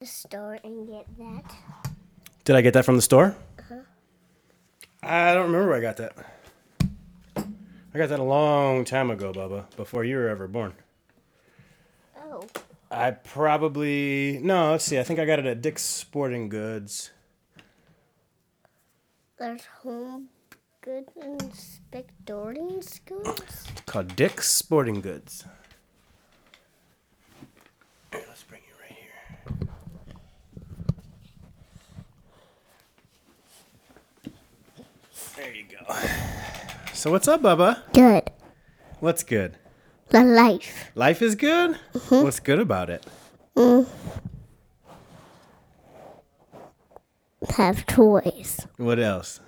the store and get that. Did I get that from the store? Uh-huh. I don't remember where I got that. I got that a long time ago, Bubba, before you were ever born. Oh, I probably no. Let's see. I think I got it at Dick's Sporting Goods. there's home good and spectorian schools. called Dick's Sporting Goods. Here, let's bring you right here. There you go. So what's up, Bubba? Good. What's good? The life. Life is good. What's good about it? Have toys. What else?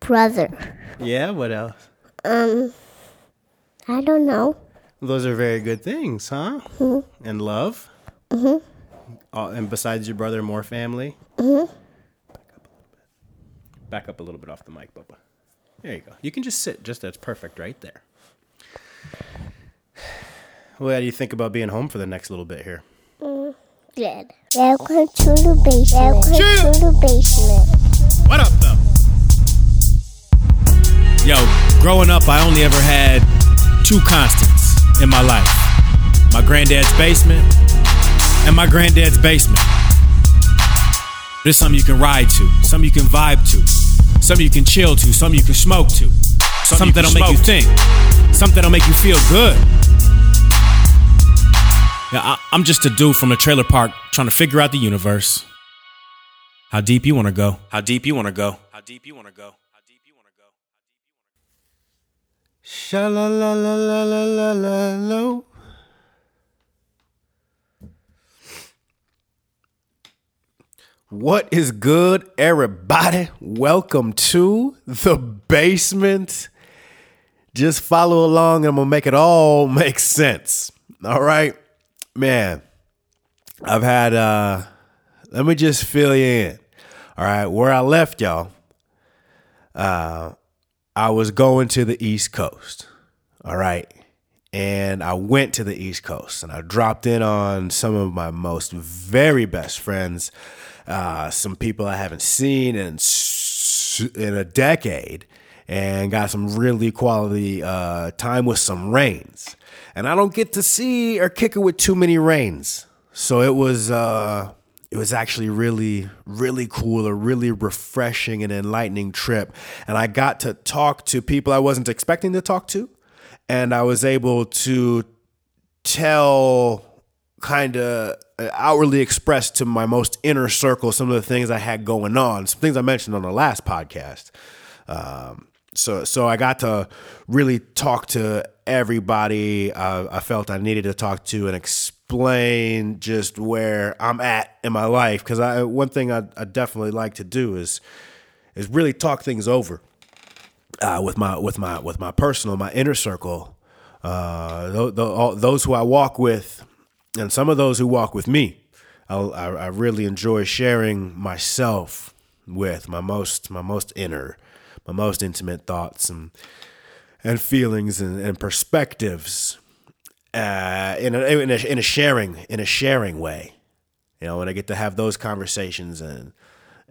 Brother. Yeah. What else? Um, I don't know. Those are very good things, huh? And love. Mm-hmm. and besides your brother, more family. Mm-hmm. Back up a little bit off the mic, Bubba. There you go. You can just sit. Just that's perfect right there. Well, how do you think about being home for the next little bit here? Mm, good. Welcome to the basement. Welcome to the basement. What up, though? Yo, growing up, I only ever had two constants in my life my granddad's basement and my granddad's basement. There's something you can ride to, something you can vibe to, something you can chill to, something you can smoke to, something, that'll make you think, something that'll make you feel good. Yeah, I, I'm just a dude from a trailer park trying to figure out the universe. How deep you want to go? How deep you want to go? How deep you want to go? How deep you want to go? Sha la la la la la la la What is good, everybody? Welcome to the basement. Just follow along and I'm gonna make it all make sense. All right, man. I've had uh let me just fill you in. All right, where I left y'all. Uh I was going to the East Coast. All right. And I went to the East Coast and I dropped in on some of my most very best friends, uh, some people I haven't seen in, in a decade, and got some really quality uh, time with some rains. And I don't get to see or kick it with too many rains. So it was uh, it was actually really, really cool, a really refreshing and enlightening trip. And I got to talk to people I wasn't expecting to talk to. And I was able to tell, kind of outwardly expressed to my most inner circle some of the things I had going on, some things I mentioned on the last podcast. Um, so, so I got to really talk to everybody uh, I felt I needed to talk to and explain just where I'm at in my life. Because I one thing I, definitely like to do is is really talk things over uh, with my with my with my personal my inner circle. Uh, all, those who I walk with, and some of those who walk with me. I, I, I really enjoy sharing myself with my most my most inner, my most intimate thoughts and and feelings and, and perspectives uh, in, a, in, a, in a sharing in a sharing way. You know, when I get to have those conversations and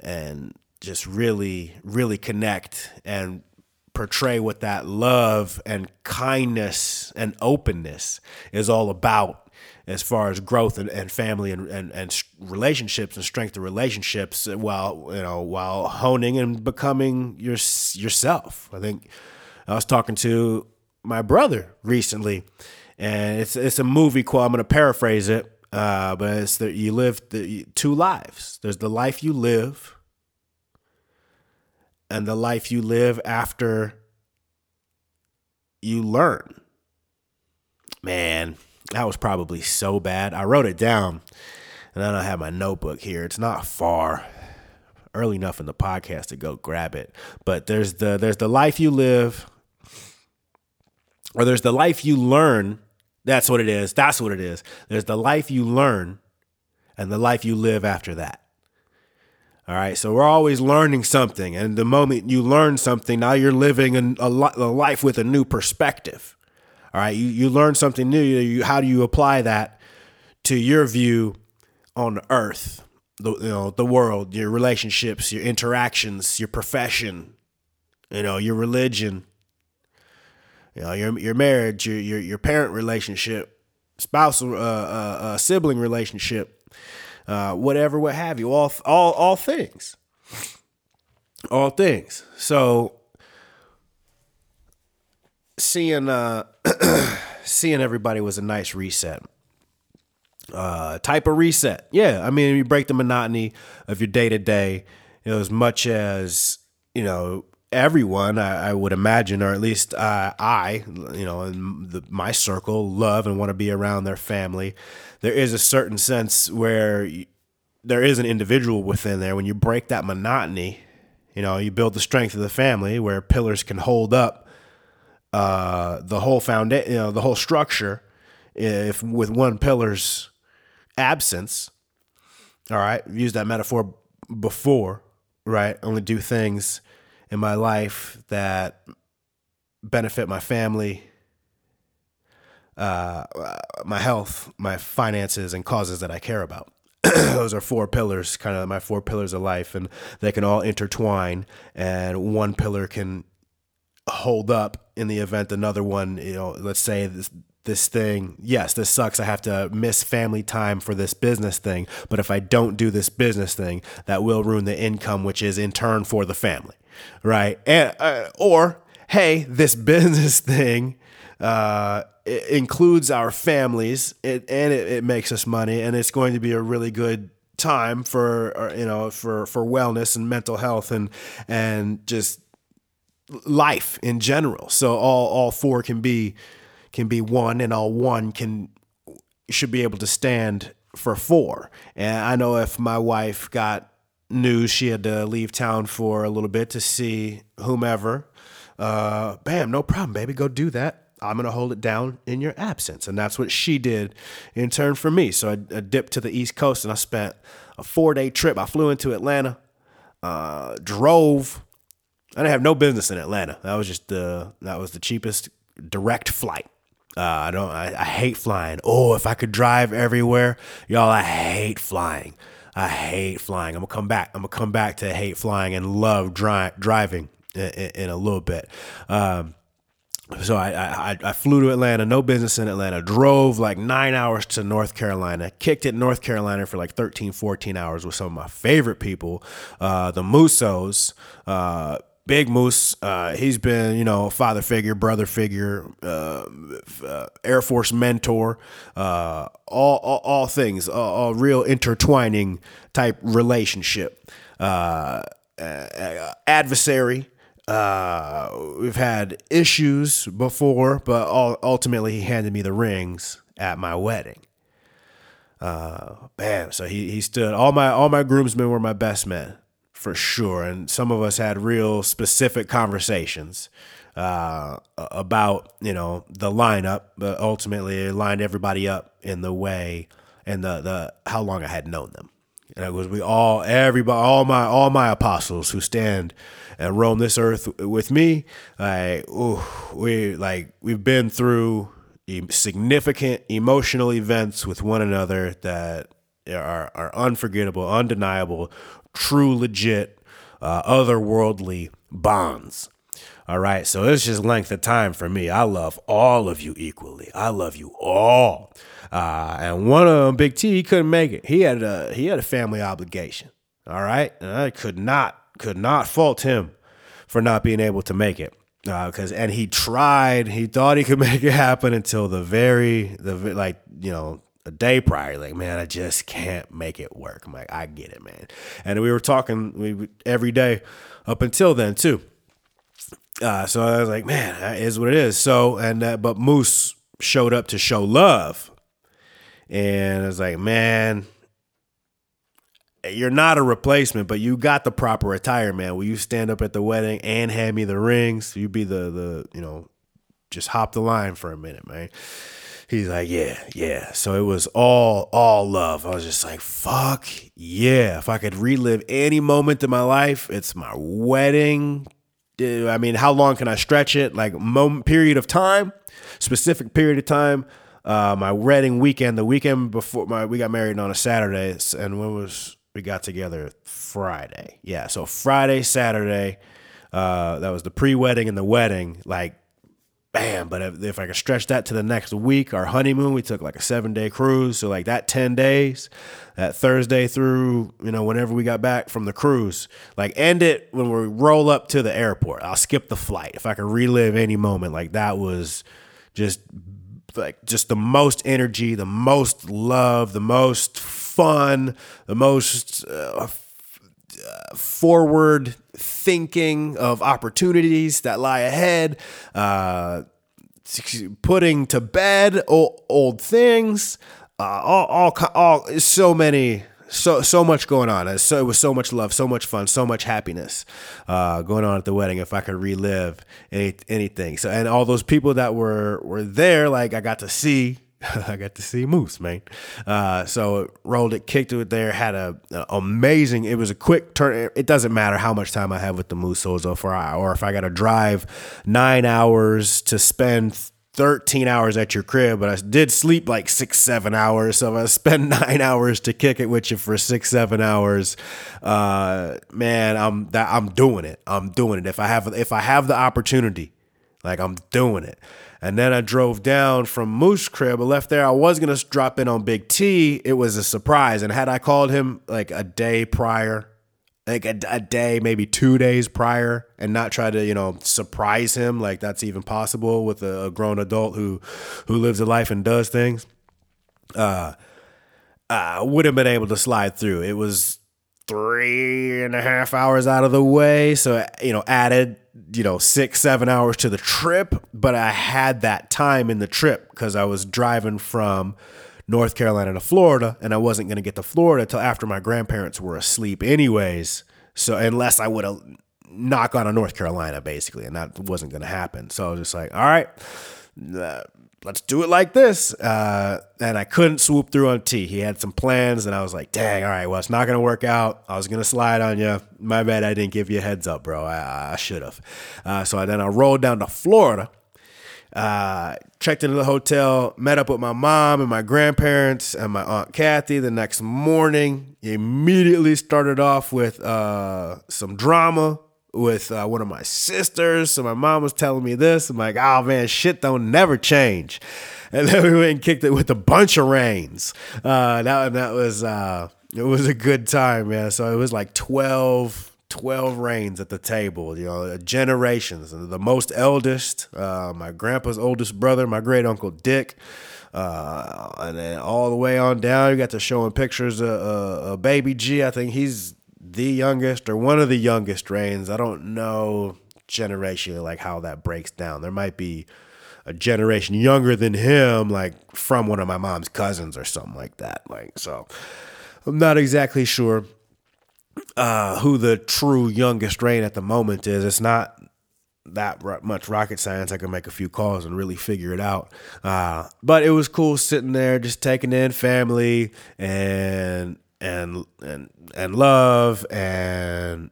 and just really really connect and portray what that love and kindness and openness is all about as far as growth and, and family and, and, and relationships and strength of relationships while you know while honing and becoming your yourself. I think I was talking to my brother recently, and it's it's a movie quote. I'm going to paraphrase it, uh, but it's that you live the two lives. There's the life you live, and the life you live after you learn. Man, that was probably so bad. I wrote it down, and I have my notebook here. It's not far, early enough in the podcast to go grab it. But there's the there's the life you live, or there's the life you learn. That's what it is. That's what it is. There's the life you learn, and the life you live after that. All right, so we're always learning something, and the moment you learn something, now you're living a, a life with a new perspective. All right, you, you learn something new. You, how do you apply that to your view on earth, the you know the world, your relationships, your interactions, your profession, you know your religion, you know your your marriage, your your your parent relationship, spousal, uh, uh, uh, sibling relationship, uh, whatever, what have you, all all all things, all things. So seeing uh seeing everybody was a nice reset uh, type of reset. Yeah, I mean, you break the monotony of your day to day. You know, as much as you know, everyone I, I would imagine, or at least uh, I, you know, in the, my circle, love and want to be around their family. There is a certain sense where you, there is an individual within there. When you break that monotony, you know, you build the strength of the family where pillars can hold up uh, the whole foundation, you know, the whole structure. If with one pillar's absence, all right, I've used that metaphor before, right? Only do things in my life that benefit my family, uh, my health, my finances, and causes that I care about. Those are four pillars, kind of my four pillars of life, and they can all intertwine, and one pillar can hold up in the event another one, you know, let's say this this thing, yes, this sucks. I have to miss family time for this business thing. But if I don't do this business thing, that will ruin the income, which is in turn for the family, right? And uh, or hey, this business thing uh, includes our families, it, and it, it makes us money, and it's going to be a really good time for uh, you know for for wellness and mental health and and just life in general. So all all four can be can be one, and all one can should be able to stand for four. And I know if my wife got news she had to leave town for a little bit to see whomever, uh, bam, no problem, baby, go do that. I'm gonna hold it down in your absence, and that's what she did in turn for me. So I, I dipped to the East Coast, and I spent a four day trip. I flew into Atlanta, uh, drove. I didn't have no business in Atlanta. That was just the that was the cheapest direct flight. Uh, I don't. I, I hate flying. Oh, if I could drive everywhere, y'all, I hate flying. I hate flying. I'm gonna come back. I'm gonna come back to hate flying and love dri- driving in, in, in, a little bit. Um, so I, I I flew to Atlanta, no business in Atlanta, drove like nine hours to North Carolina, kicked it North Carolina for like 13, 14 hours with some of my favorite people, uh, the Mousseaus, uh, Big Moose, uh, he's been, you know, father figure, brother figure, uh, uh, Air Force mentor, uh, all, all, all, things, a real intertwining type relationship. Uh, uh, adversary. we've had issues before, but ultimately he handed me the rings at my wedding. bam! So he he stood. All my all my groomsmen were my best men for sure. And some of us had real specific conversations uh, about you know the lineup, but ultimately it lined everybody up in the way and the the how long I had known them. And it was we all everybody all my all my apostles who stand and roam this earth with me. Like ooh, we like we've been through significant emotional events with one another that are, are unforgettable, undeniable, true, legit, uh, otherworldly bonds. All right, so it's just length of time for me. I love all of you equally. I love you all. Uh, and one of them, Big T, he couldn't make it. He had a he had a family obligation. All right, and I could not could not fault him for not being able to make it because uh, and he tried. He thought he could make it happen until the very the like you know a day prior, like, man, I just can't make it work. I'm like, I get it, man. And we were talking we, every day up until then too. Uh, so I was like, man, that is what it is. So and uh, but Moose showed up to show love, and I was like, man, you're not a replacement, but you got the proper attire, man. Will you stand up at the wedding and hand me the rings? You be the the you know, just hop the line for a minute, man. He's like, yeah, yeah. So it was all, all love. I was just like, fuck yeah. If I could relive any moment in my life, it's my wedding. I mean, how long can I stretch it? Like moment, period of time, specific period of time. uh, my wedding weekend, the weekend before my we got married on a Saturday, and when was we got together Friday? Yeah, so Friday, Saturday, uh, that was the pre-wedding and the wedding. Like bam. But if, if I could stretch that to the next week, our honeymoon, we took like a seven day cruise. So like that 10 days, that Thursday through, you know, whenever we got back from the cruise, like end it when we roll up to the airport. I'll skip the flight. If I could relive any moment, like that was just like just the most energy, the most love, the most fun, the most uh, forward thinking of opportunities that lie ahead, uh, putting to bed old, old things, uh, all, all, all, so many. So so much going on. So it was so much love, so much fun, so much happiness uh, going on at the wedding. If I could relive any, anything, so and all those people that were were there, like I got to see I got to see Moose, man. Uh, so rolled it, kicked it there, had a, a, amazing. It was a quick turn. It doesn't matter how much time I have with the Moose, or if I, or if I got to drive nine hours to spend 13 hours at your crib, but I did sleep like six, seven hours. So if I spend nine hours to kick it with you for six, seven hours, uh, man, I'm that I'm doing it. I'm doing it. If I have if I have the opportunity, like I'm doing it. And then I drove down from Moose Crib. I left there. I was gonna drop in on Big T. It was a surprise. And had I called him like a day prior, like a, a day, maybe two days prior, and not try to you know surprise him, like that's even possible with a, a grown adult who who lives a life and does things. Uh, I would have been able to slide through. It was three and a half hours out of the way, so you know added you know, six, seven hours to the trip, but I had that time in the trip because I was driving from North Carolina to Florida and I wasn't going to get to Florida till after my grandparents were asleep, anyways. So, unless I would have knocked on a North Carolina, basically, and that wasn't going to happen. So, I was just like, all right, uh, let's do it like this. Uh, and I couldn't swoop through on T. He had some plans, and I was like, dang, all right, well, it's not going to work out. I was going to slide on you. My bad, I didn't give you a heads up, bro. I, I should have. Uh, so then I rolled down to Florida. Uh, checked into the hotel, met up with my mom and my grandparents and my aunt Kathy the next morning. Immediately started off with uh, some drama with uh, one of my sisters. So my mom was telling me this. I'm like, oh man, shit don't never change. And then we went and kicked it with a bunch of rains. Uh, that that was uh, it was a good time, man. So it was like 12, 12 rains at the table. You know, generations. The most eldest, uh, my grandpa's oldest brother, my great uncle Dick. Uh, and then all the way on down, you got to showing pictures of, uh, of baby G. I think he's the youngest or one of the youngest reigns. I don't know generationally like how that breaks down. There might be a generation younger than him, like from one of my mom's cousins or something like that. Like so, I'm not exactly sure uh, who the true youngest reign at the moment is. It's not that much rocket science. I can make a few calls and really figure it out. Uh, but it was cool sitting there, just taking in family and and and and love and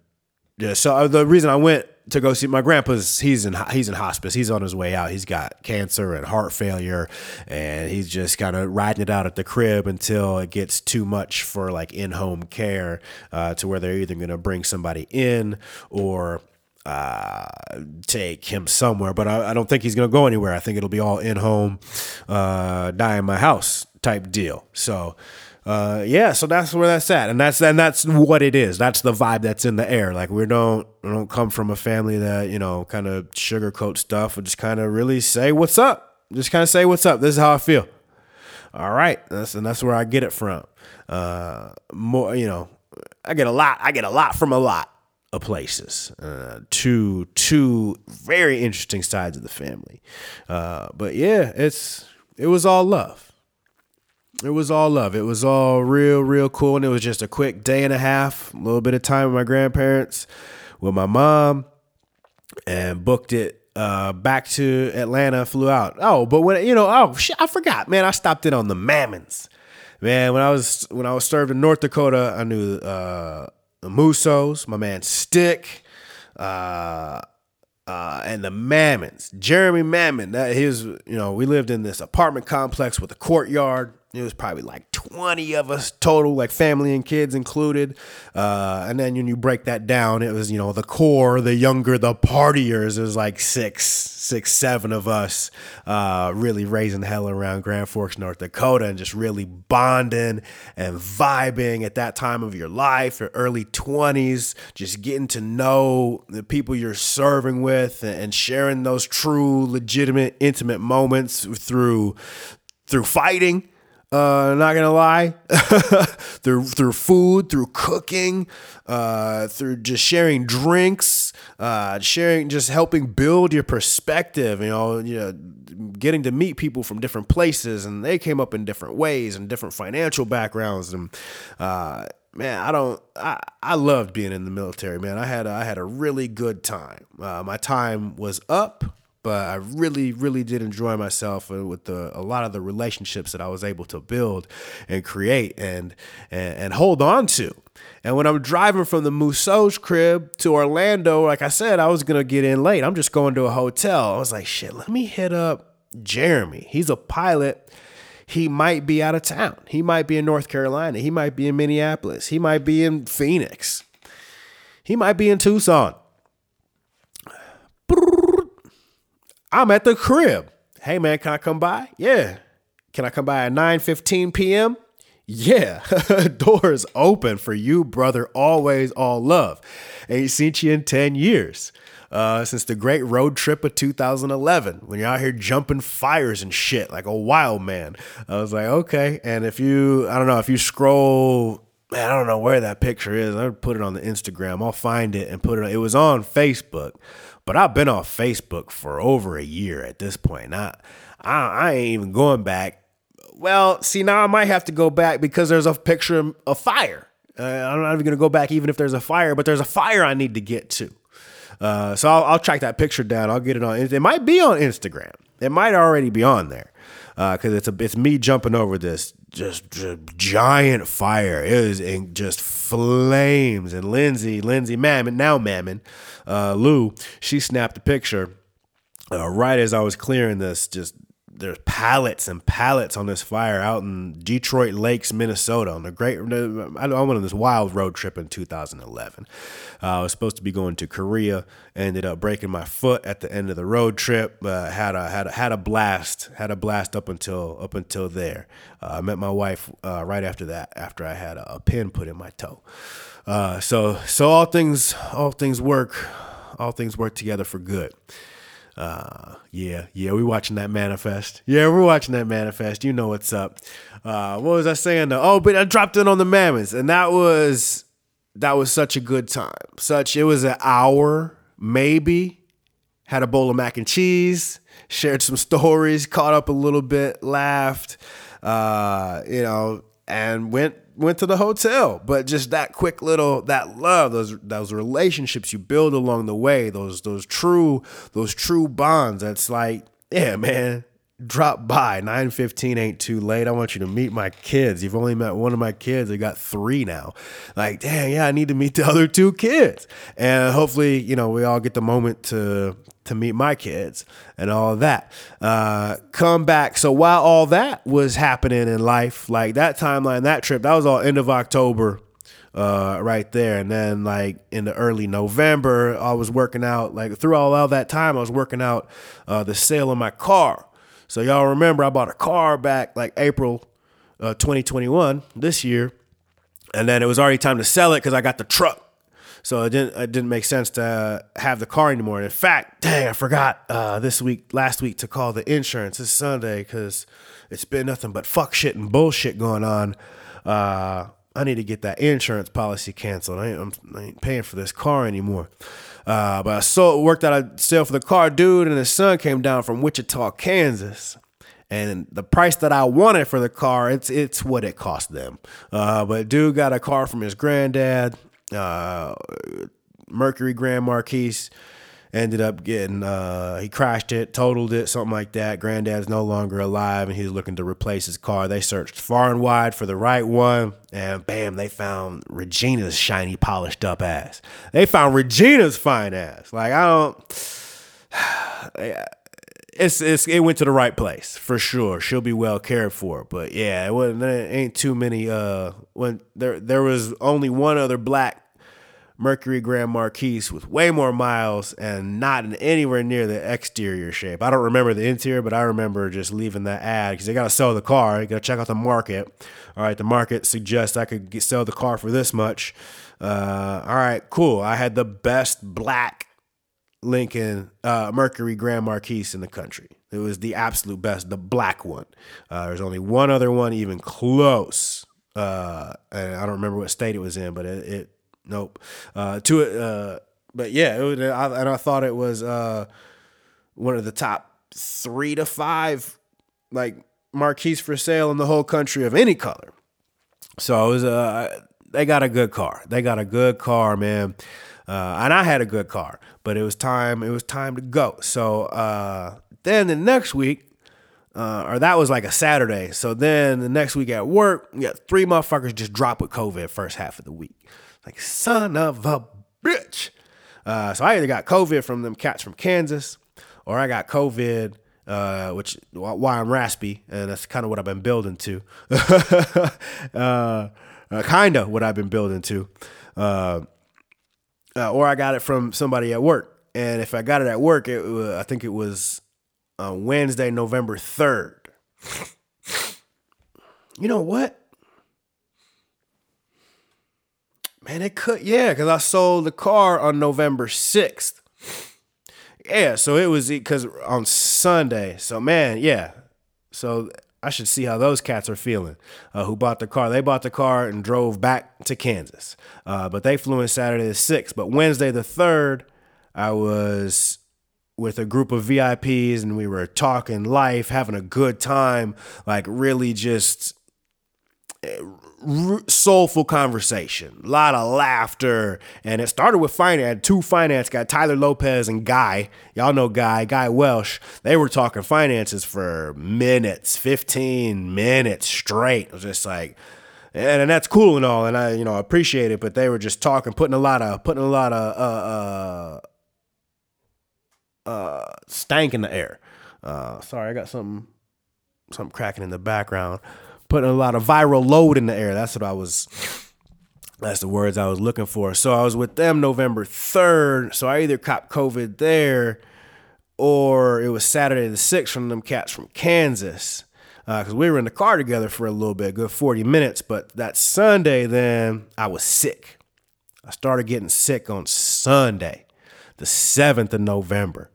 yeah. So uh, the reason I went to go see my grandpa's he's in he's in hospice. He's on his way out. He's got cancer and heart failure, and he's just kind of riding it out at the crib until it gets too much for like in home care, uh, to where they're either going to bring somebody in or uh, take him somewhere. But I, I don't think he's going to go anywhere. I think it'll be all in home, uh, die in my house type deal. So uh, yeah, so that's where that's at, and that's and that's what it is. That's the vibe that's in the air. Like we don't we don't come from a family that you know kind of sugarcoat stuff, or just kind of really say what's up. Just kind of say what's up. This is how I feel. All right, that's and that's where I get it from. Uh, more, you know, I get a lot. I get a lot from a lot of places. Uh, two two very interesting sides of the family. Uh, but yeah, it's it was all love it was all love. It was all real, real cool. And it was just a quick day and a half, a little bit of time with my grandparents, with my mom, and booked it uh, back to Atlanta, flew out. Oh, but when, you know, oh, shit, I forgot, man. I stopped in on the Mammons. Man, when I was when I was served in North Dakota, I knew uh, the Mousseaus, my man Stick, uh, uh, and the Mammons. Jeremy Mammon, that his, you know, we lived in this apartment complex with a courtyard. It was probably like 20 of us total, like family and kids included. Uh, and then when you break that down, it was, you know, the core, the younger, the partiers. It was like six, six, seven of us uh, really raising hell around Grand Forks, North Dakota, and just really bonding and vibing at that time of your life, your early 20s, just getting to know the people you're serving with and sharing those true, legitimate, intimate moments through through fighting uh, not gonna lie, through through food, through cooking, uh, through just sharing drinks, uh, sharing, just helping build your perspective. You know, you know, getting to meet people from different places, and they came up in different ways and different financial backgrounds. And uh, man, I don't, I I loved being in the military. Man, I had a, I had a really good time. Uh, my time was up but I really, really did enjoy myself with the, a lot of the relationships that I was able to build and create and, and, and hold on to. And when I'm driving from the Mousseau's crib to Orlando, like I said, I was gonna get in late. I'm just going to a hotel. I was like, shit, let me hit up Jeremy. He's a pilot. He might be out of town. He might be in North Carolina. He might be in Minneapolis. He might be in Phoenix. He might be in Tucson. I'm at the crib. Hey man, can I come by? Yeah. Can I come by at 9:15 p.m.? Yeah. Doors open for you, brother. Always all love. Ain't seen you in 10 years. Uh, since the great road trip of 2011 when you're out here jumping fires and shit like a wild man. I was like, okay. And if you, I don't know, if you scroll, man, I don't know where that picture is. I'll put it on the Instagram. I'll find it and put it. On, it was on Facebook. But I've been off Facebook for over a year at this point. I, I, I ain't even going back. Well, see, now I might have to go back because there's a picture of fire. Uh, I'm not even going to go back even if there's a fire, but there's a fire I need to get to. Uh, so I'll, I'll, track that picture down. I'll get it on. It might be on Instagram. It might already be on there because uh, it's a it's me jumping over this just, just giant fire. It is in just flames. And Lindsay, Lindsay Mammon, now Mammon, uh, Lou, she snapped a picture uh, right as I was clearing this, just there's pallets and pallets on this fire out in Detroit Lakes, Minnesota, on the great. I went on this wild road trip in 2011. Uh, I was supposed to be going to Korea. Ended up breaking my foot at the end of the road trip. Uh, had a had a, had a blast. Had a blast up until up until there. Uh, I met my wife uh, right after that. After I had a, a pin put in my toe. Uh, so so all things all things work. All things work together for good. Uh, yeah, yeah, we watching that manifest. Yeah, we're watching that manifest. You know what's up. Uh, what was I saying? Though? Oh, but I dropped in on the Mammons, and that was that was such a good time. Such it was an hour, maybe. Had a bowl of mac and cheese, shared some stories, caught up a little bit, laughed, uh, you know, and went went to the hotel. But just that quick little that love, those those relationships you build along the way, those those true those true bonds. That's like, yeah, man. Drop by. 915 ain't too late. I want you to meet my kids. You've only met one of my kids. I got three now. Like, dang, yeah, I need to meet the other two kids. And hopefully, you know, we all get the moment to to meet my kids and all that. Uh, come back. So while all that was happening in life, like that timeline, that trip, that was all end of October, uh, right there. And then like in the early November, I was working out. Like through all of that time, I was working out uh, the sale of my car. So y'all remember I bought a car back like April uh, 2021 this year. And then it was already time to sell it because I got the truck so it didn't it didn't make sense to have the car anymore. And in fact, dang, I forgot uh, this week, last week, to call the insurance this Sunday because it's been nothing but fuck shit and bullshit going on. Uh, I need to get that insurance policy canceled. I ain't, I ain't paying for this car anymore. Uh, but I sold, worked out a sale for the car, dude, and his son came down from Wichita, Kansas and the price that I wanted for the car, it's it's what it cost them. Uh, but dude got a car from his granddad uh, Mercury Grand Marquis ended up getting uh, he crashed it, totaled it, something like that. Granddad's no longer alive, and he's looking to replace his car. They searched far and wide for the right one, and bam, they found Regina's shiny, polished up ass. They found Regina's fine ass. Like I don't. it's, it's it went to the right place for sure. She'll be well cared for. But yeah, it wasn't there ain't too many uh when there there was only one other black Mercury Grand Marquis with way more miles and not in anywhere near the exterior shape. I don't remember the interior, but I remember just leaving that ad because they got to sell the car. You got to check out the market. All right, the market suggests I could get, sell the car for this much. Uh, all right, cool. I had the best black Lincoln uh, Mercury Grand Marquis in the country. It was the absolute best, the black one. Uh, there's only one other one even close. Uh, and I don't remember what state it was in, but it, it nope. Uh, to it, uh, but yeah, it I, and I thought it was uh, one of the top three to five like marquees for sale in the whole country of any color. So it was uh, they got a good car. They got a good car, man. Uh, and I had a good car, but it was time. It was time to go. So uh, then the next week, uh, or that was like a Saturday. So then the next week at work, we got three motherfuckers just drop with COVID first half of the week. Like son of a bitch. Uh, so I either got COVID from them cats from Kansas, or I got COVID, uh, which why I'm raspy, and that's kind of what I've been building to. uh, kind of what I've been building to. Uh, uh, or I got it from somebody at work. And if I got it at work, it, uh, I think it was uh, Wednesday, November 3rd. you know what? Man, it could, yeah, because I sold the car on November 6th. Yeah, so it was because on Sunday. So, man, yeah. So I should see how those cats are feeling uh, who bought the car. They bought the car and drove back to Kansas, uh, but they flew in Saturday the 6th. But Wednesday the 3rd, I was with a group of VIPs and we were talking life, having a good time, like really just soulful conversation, a lot of laughter, and it started with finance. Two finance guys, Tyler Lopez and Guy. Y'all know Guy, Guy Welsh. They were talking finances for minutes, fifteen minutes straight. It was just like, and, and that's cool and all, and I you know appreciate it. But they were just talking, putting a lot of putting a lot of uh uh, uh stank in the air. Uh, sorry, I got something something cracking in the background putting a lot of viral load in the air. That's what I was. That's the words I was looking for. So I was with them November 3rd. So I either caught COVID there or it was Saturday the 6th from them cats from Kansas. Because uh, we were in the car together for a little bit, good 40 minutes. But that Sunday, then I was sick. I started getting sick on Sunday, the 7th of November.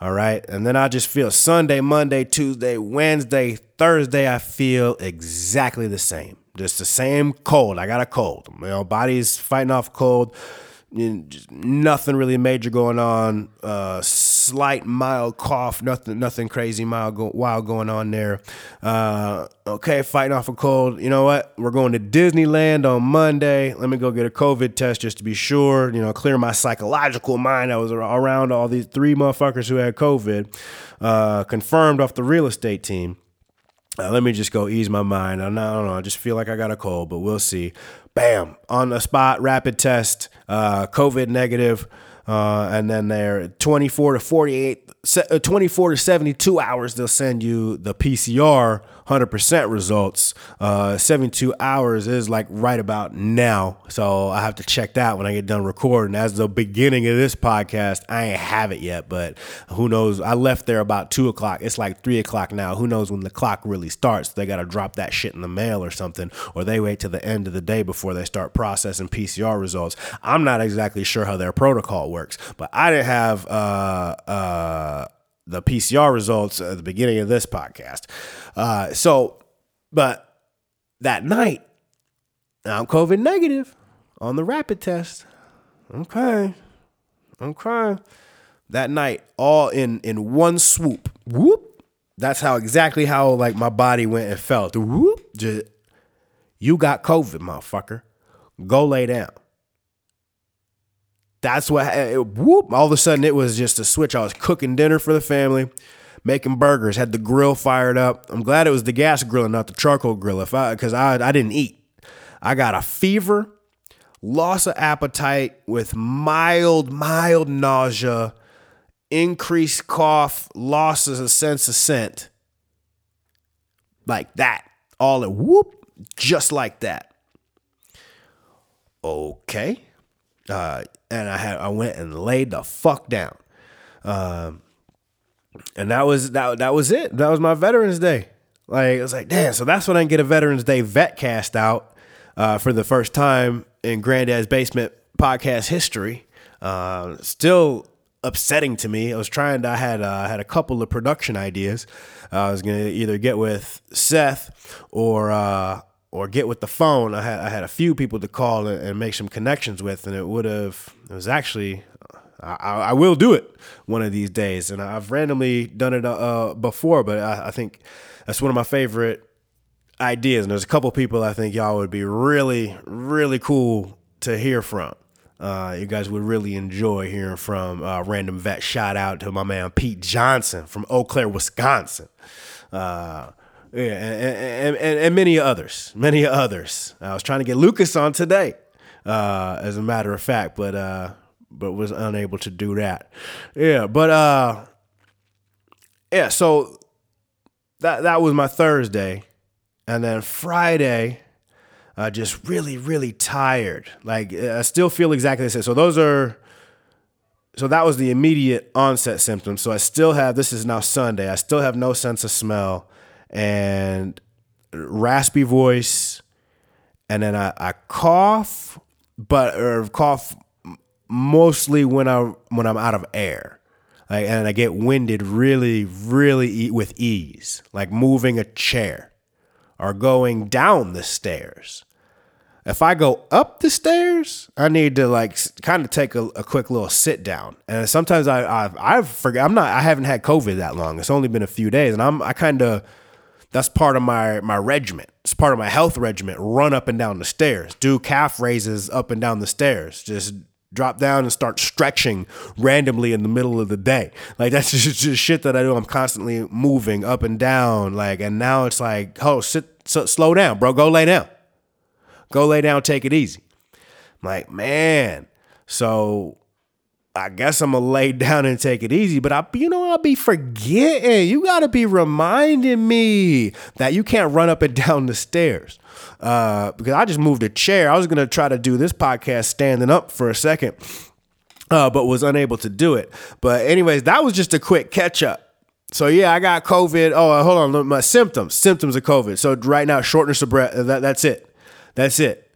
All right. And then I just feel Sunday, Monday, Tuesday, Wednesday, Thursday, I feel exactly the same. Just the same cold. I got a cold. You know, body's fighting off cold nothing really major going on. Uh, slight mild cough, nothing, nothing crazy mild go, wild going on there. Uh, okay, fighting off a cold. You know what? We're going to Disneyland on Monday. Let me go get a COVID test just to be sure. You know, clear my psychological mind. I was around all these three motherfuckers who had COVID, uh, confirmed off the real estate team. Uh, let me just go ease my mind. I don't know. I just feel like I got a cold, but we'll see. Bam, on the spot, rapid test, uh, COVID negative. Uh, and then they're 24 to 48, uh, 24 to 72 hours, they'll send you the PCR 100% results. Uh, 72 hours is like right about now. So I have to check that when I get done recording. As the beginning of this podcast, I ain't have it yet, but who knows? I left there about two o'clock. It's like three o'clock now. Who knows when the clock really starts? They got to drop that shit in the mail or something, or they wait to the end of the day before they start processing PCR results. I'm not exactly sure how their protocol works, but I didn't have, uh, uh, the PCR results at the beginning of this podcast. Uh, so, but that night, I'm COVID negative on the rapid test. Okay. Okay. That night, all in in one swoop. Whoop. That's how exactly how like my body went and felt. Whoop. Just, you got COVID, motherfucker. Go lay down. That's what, it, whoop, all of a sudden it was just a switch. I was cooking dinner for the family, making burgers, had the grill fired up. I'm glad it was the gas grill and not the charcoal grill if I, cause I, I didn't eat. I got a fever, loss of appetite with mild, mild nausea increased cough, loss of sense of scent. Like that. All at whoop, just like that. Okay. Uh, and I had I went and laid the fuck down. Um, and that was that that was it. That was my Veterans Day. Like it was like, damn. So that's when I get a Veterans Day vet cast out uh, for the first time in Granddad's Basement podcast history. Uh, still upsetting to me. I was trying to. I had uh, had a couple of production ideas. I was gonna either get with Seth or uh, or get with the phone. I had I had a few people to call and, and make some connections with, and it would have. It was actually. I, I will do it one of these days, and I've randomly done it uh, before, but I, I think that's one of my favorite ideas. And there's a couple people I think y'all would be really, really cool to hear from. Uh, you guys would really enjoy hearing from uh, random vet. Shout out to my man Pete Johnson from Eau Claire, Wisconsin. Uh, yeah, and, and, and, and, many others, many others. I was trying to get Lucas on today, uh, as a matter of fact, but uh, but was unable to do that. Yeah, but uh, yeah. So that that was my Thursday, and then Friday uh, just really, really tired. Like I still feel exactly the same. So those are, so that was the immediate onset symptoms. So I still have. This is now Sunday. I still have no sense of smell and raspy voice, and then I, I cough, but or cough mostly when I when I'm out of air. Like, and I get winded really, really with ease, like moving a chair or going down the stairs. If I go up the stairs, I need to like kind of take a, a quick little sit down. And sometimes I I've, I've forget I'm not I haven't had COVID that long. It's only been a few days, and I'm I kind of that's part of my my regiment. It's part of my health regiment. Run up and down the stairs. Do calf raises up and down the stairs. Just drop down and start stretching randomly in the middle of the day. Like that's just, just shit that I do. I'm constantly moving up and down. Like, and now it's like, oh, sit, sit, slow down, bro. Go lay down. Go lay down. Take it easy. I'm like, man. So I guess I'm gonna lay down and take it easy, but I, you know, I'll be forgetting. You gotta be reminding me that you can't run up and down the stairs. Uh, because I just moved a chair. I was gonna try to do this podcast standing up for a second, uh, but was unable to do it. But anyways, that was just a quick catch up. So yeah, I got COVID. Oh, uh, hold on, my symptoms, symptoms of COVID. So right now, shortness of breath. That, that's it. That's it.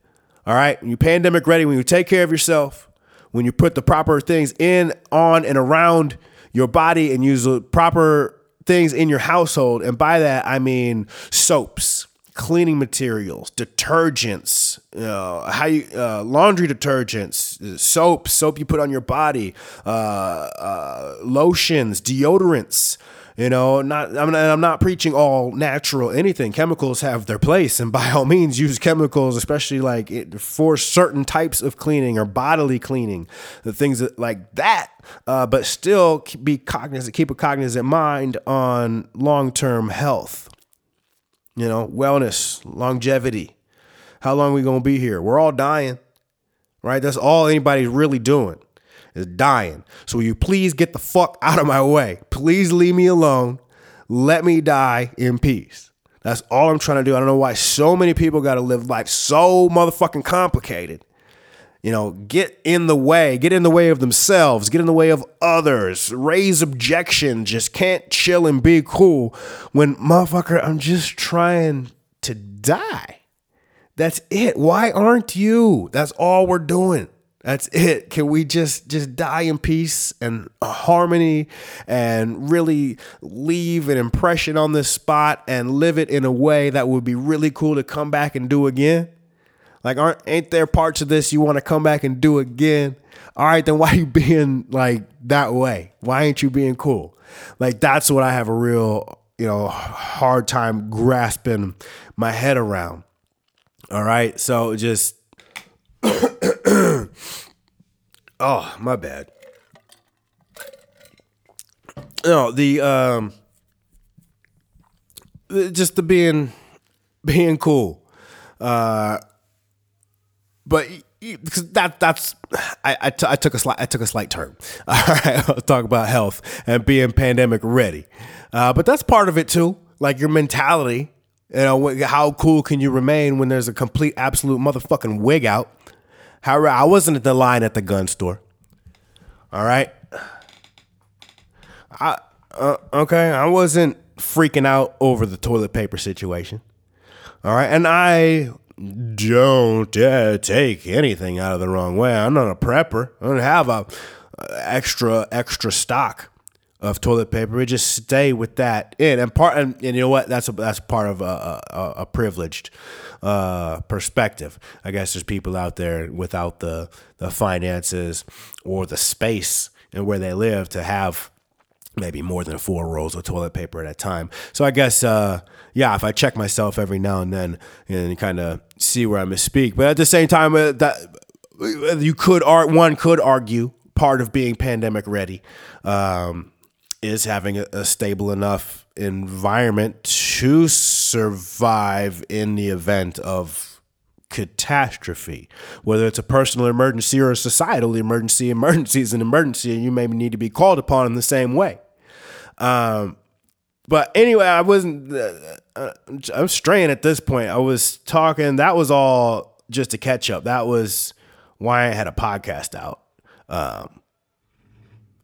All right. When you pandemic ready, when you take care of yourself, when you put the proper things in, on, and around your body, and use the proper things in your household, and by that I mean soaps cleaning materials, detergents, uh, how you, uh, laundry detergents, soap, soap you put on your body, uh, uh lotions, deodorants. You know, not I'm, not I'm not preaching all natural anything. Chemicals have their place, and by all means, use chemicals, especially like it, for certain types of cleaning or bodily cleaning, the things that, like that. Uh, but still be cognizant, keep a cognizant mind on long term health you know, wellness, longevity. How long are we to be here? We're all dying, right? That's all anybody's really doing is dying. So will you please get the fuck out of my way? Please leave me alone. Let me die in peace. That's all I'm trying to do. I don't know why so many people got to live life so motherfucking complicated you know, get in the way, get in the way of themselves, get in the way of others, raise objections, just can't chill and be cool when motherfucker, I'm just trying to die. That's it. Why aren't you? That's all we're doing. That's it. Can we just just die in peace and harmony and really leave an impression on this spot and live it in a way that would be really cool to come back and do again? Like, aren't ain't there parts of this you want to come back and do again? All right, then why you being like that way? Why ain't you being cool? Like that's what I have a real, you know, hard time grasping my head around. All right, so just oh, my bad. No, the um, just the being being cool. Uh, but because that that's I, I, t- I took a slight I took a slight turn. All right, I'll talk about health and being pandemic ready, uh, but that's part of it too. Like your mentality, you know, how cool can you remain when there's a complete absolute motherfucking wig out? How I wasn't at the line at the gun store. All right, I uh, okay, I wasn't freaking out over the toilet paper situation. All right, and I don't uh, take anything out of the wrong way. I'm not a prepper. I don't have a extra extra stock of toilet paper. We just stay with that in, and part and, and you know what? That's a, that's part of a, a, a privileged uh, perspective. I guess there's people out there without the the finances or the space and where they live to have maybe more than four rolls of toilet paper at a time. So I guess, uh, yeah, if I check myself every now and then and kind of see where I misspeak, but at the same time, uh, that you could art one could argue part of being pandemic ready um, is having a, a stable enough environment to survive in the event of catastrophe, whether it's a personal emergency or a societal emergency. Emergency is an emergency, and you may need to be called upon in the same way. Um, but anyway, I wasn't. Uh, uh, I'm straying at this point. I was talking. That was all just a catch up. That was why I had a podcast out. Um,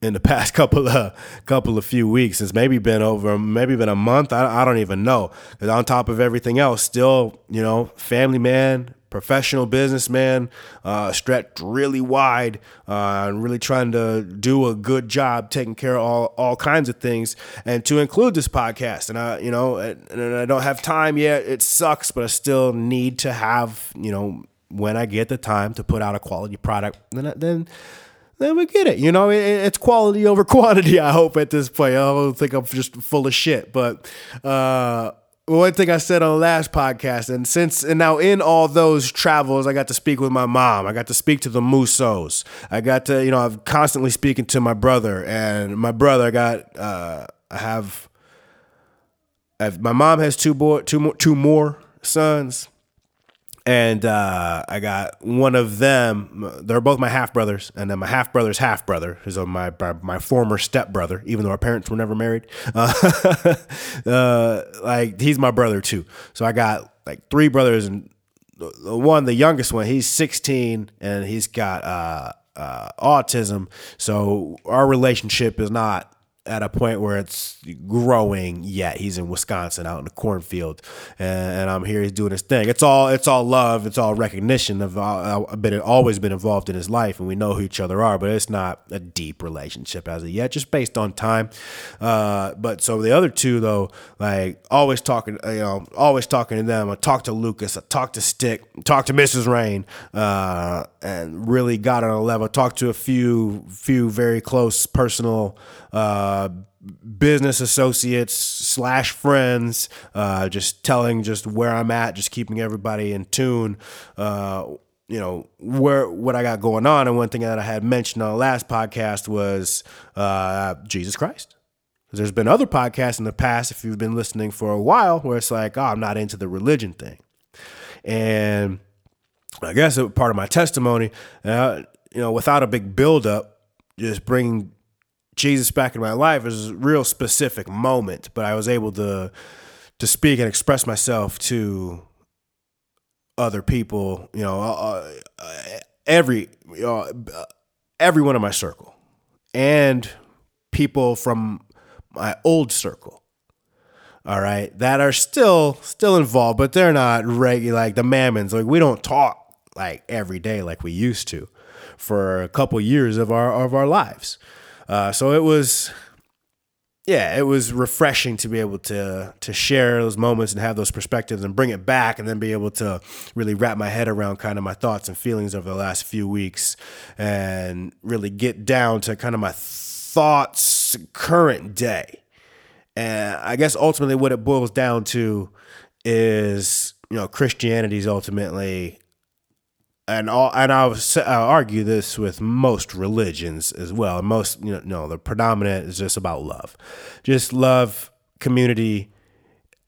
in the past couple of couple of few weeks. It's maybe been over, maybe been a month. I, I don't even know. Because on top of everything else, still, you know, family man, professional businessman, uh, stretched really wide, uh, and really trying to do a good job taking care of all, all kinds of things, and to include this podcast. And I, you know, and, and I don't have time yet. It sucks, but I still need to have, you know, when I get the time to put out a quality product, then then then we get it. You know, it, it's quality over quantity. I hope at this point. I don't think I'm just full of shit, but. uh one thing I said on the last podcast, and since and now in all those travels, I got to speak with my mom. I got to speak to the Mousseaus. I got to, you know, I'm constantly speaking to my brother, and my brother. I got, uh, I have, I have my mom has two boy, two more, two more sons, and uh, I got one of them. They're both my half brothers, and then my half brother's half brother is my my former step brother, even though our parents were never married. Uh, uh, like he's my brother too. So I got like three brothers, and the one, the youngest one, he's 16, and he's got uh, uh, autism. So our relationship is not at a point where it's growing yet. He's in Wisconsin out in the cornfield, and, and I'm here. He's doing his thing. It's all it's all love. It's all recognition of uh, I've been always been involved in his life, and we know who each other are. But it's not a deep relationship as of yet, just based on time. Uh, but so the other two though, like always talking, you know, always talking to them. I talk to Lucas. I talk to Stick. Talk to Mrs. Rain, uh, and really got on a level. Talked to a few few very close personal. Uh, business associates slash friends, uh, just telling just where I'm at, just keeping everybody in tune. Uh, you know where what I got going on, and one thing that I had mentioned on the last podcast was uh, Jesus Christ. There's been other podcasts in the past, if you've been listening for a while, where it's like, oh, I'm not into the religion thing, and I guess part of my testimony, uh, you know, without a big buildup, just bringing Jesus back in my life was a real specific moment, but I was able to to speak and express myself to other people, you know, uh, uh, every know, everyone in my circle and people from my old circle. All right, that are still still involved, but they're not regular like the Mammons. Like we don't talk like every day like we used to for a couple years of our of our lives. Uh, so it was, yeah, it was refreshing to be able to to share those moments and have those perspectives and bring it back, and then be able to really wrap my head around kind of my thoughts and feelings over the last few weeks, and really get down to kind of my thoughts current day. And I guess ultimately what it boils down to is, you know, Christianity is ultimately and all, and I'll, argue this with most religions as well. Most, you know, no, the predominant is just about love, just love, community,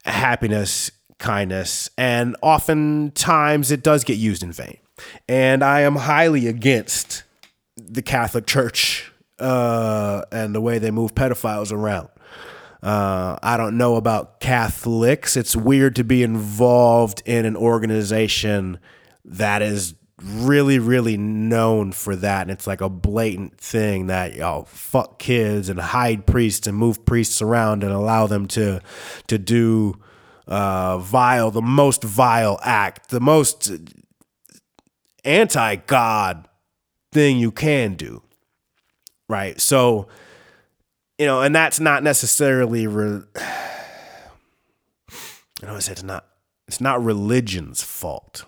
happiness, kindness, and oftentimes it does get used in vain. And I am highly against the Catholic Church uh, and the way they move pedophiles around. Uh, I don't know about Catholics. It's weird to be involved in an organization that is really, really known for that. And it's like a blatant thing that y'all fuck kids and hide priests and move priests around and allow them to to do uh, vile, the most vile act, the most anti God thing you can do. Right. So you know, and that's not necessarily. Re- I know it's not. It's not religion's fault.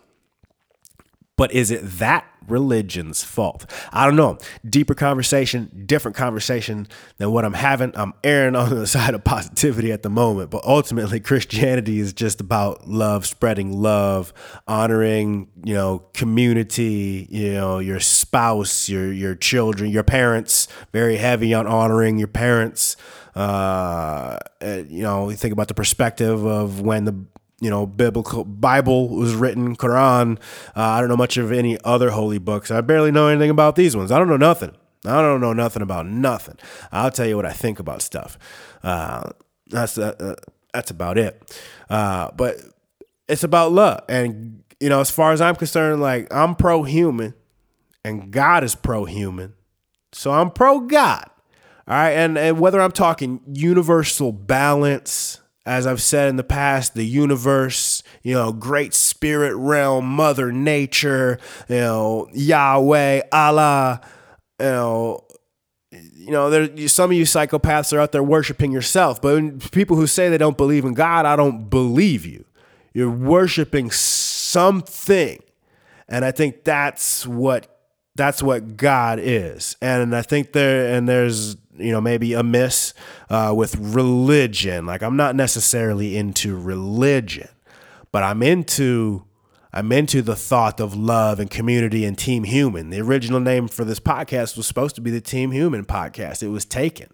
But is it that religion's fault? I don't know. Deeper conversation, different conversation than what I'm having. I'm erring on the side of positivity at the moment, but ultimately Christianity is just about love, spreading love, honoring, you know, community, you know, your spouse, your your children, your parents, very heavy on honoring your parents. Uh, you know, think about the perspective of when the you know, biblical Bible was written, Quran. Uh, I don't know much of any other holy books. I barely know anything about these ones. I don't know nothing. I don't know nothing about nothing. I'll tell you what I think about stuff. Uh, that's uh, that's about it. Uh, but it's about love, and you know, as far as I'm concerned, like I'm pro human, and God is pro human, so I'm pro God. All right, and and whether I'm talking universal balance as I've said in the past, the universe, you know, great spirit realm, Mother Nature, you know, Yahweh, Allah, you know, you know, there some of you psychopaths are out there worshiping yourself, but people who say they don't believe in God, I don't believe you. You're worshiping something, and I think that's what that's what God is, and I think there and there's you know maybe amiss uh, with religion. Like I'm not necessarily into religion, but I'm into I'm into the thought of love and community and Team Human. The original name for this podcast was supposed to be the Team Human podcast. It was taken.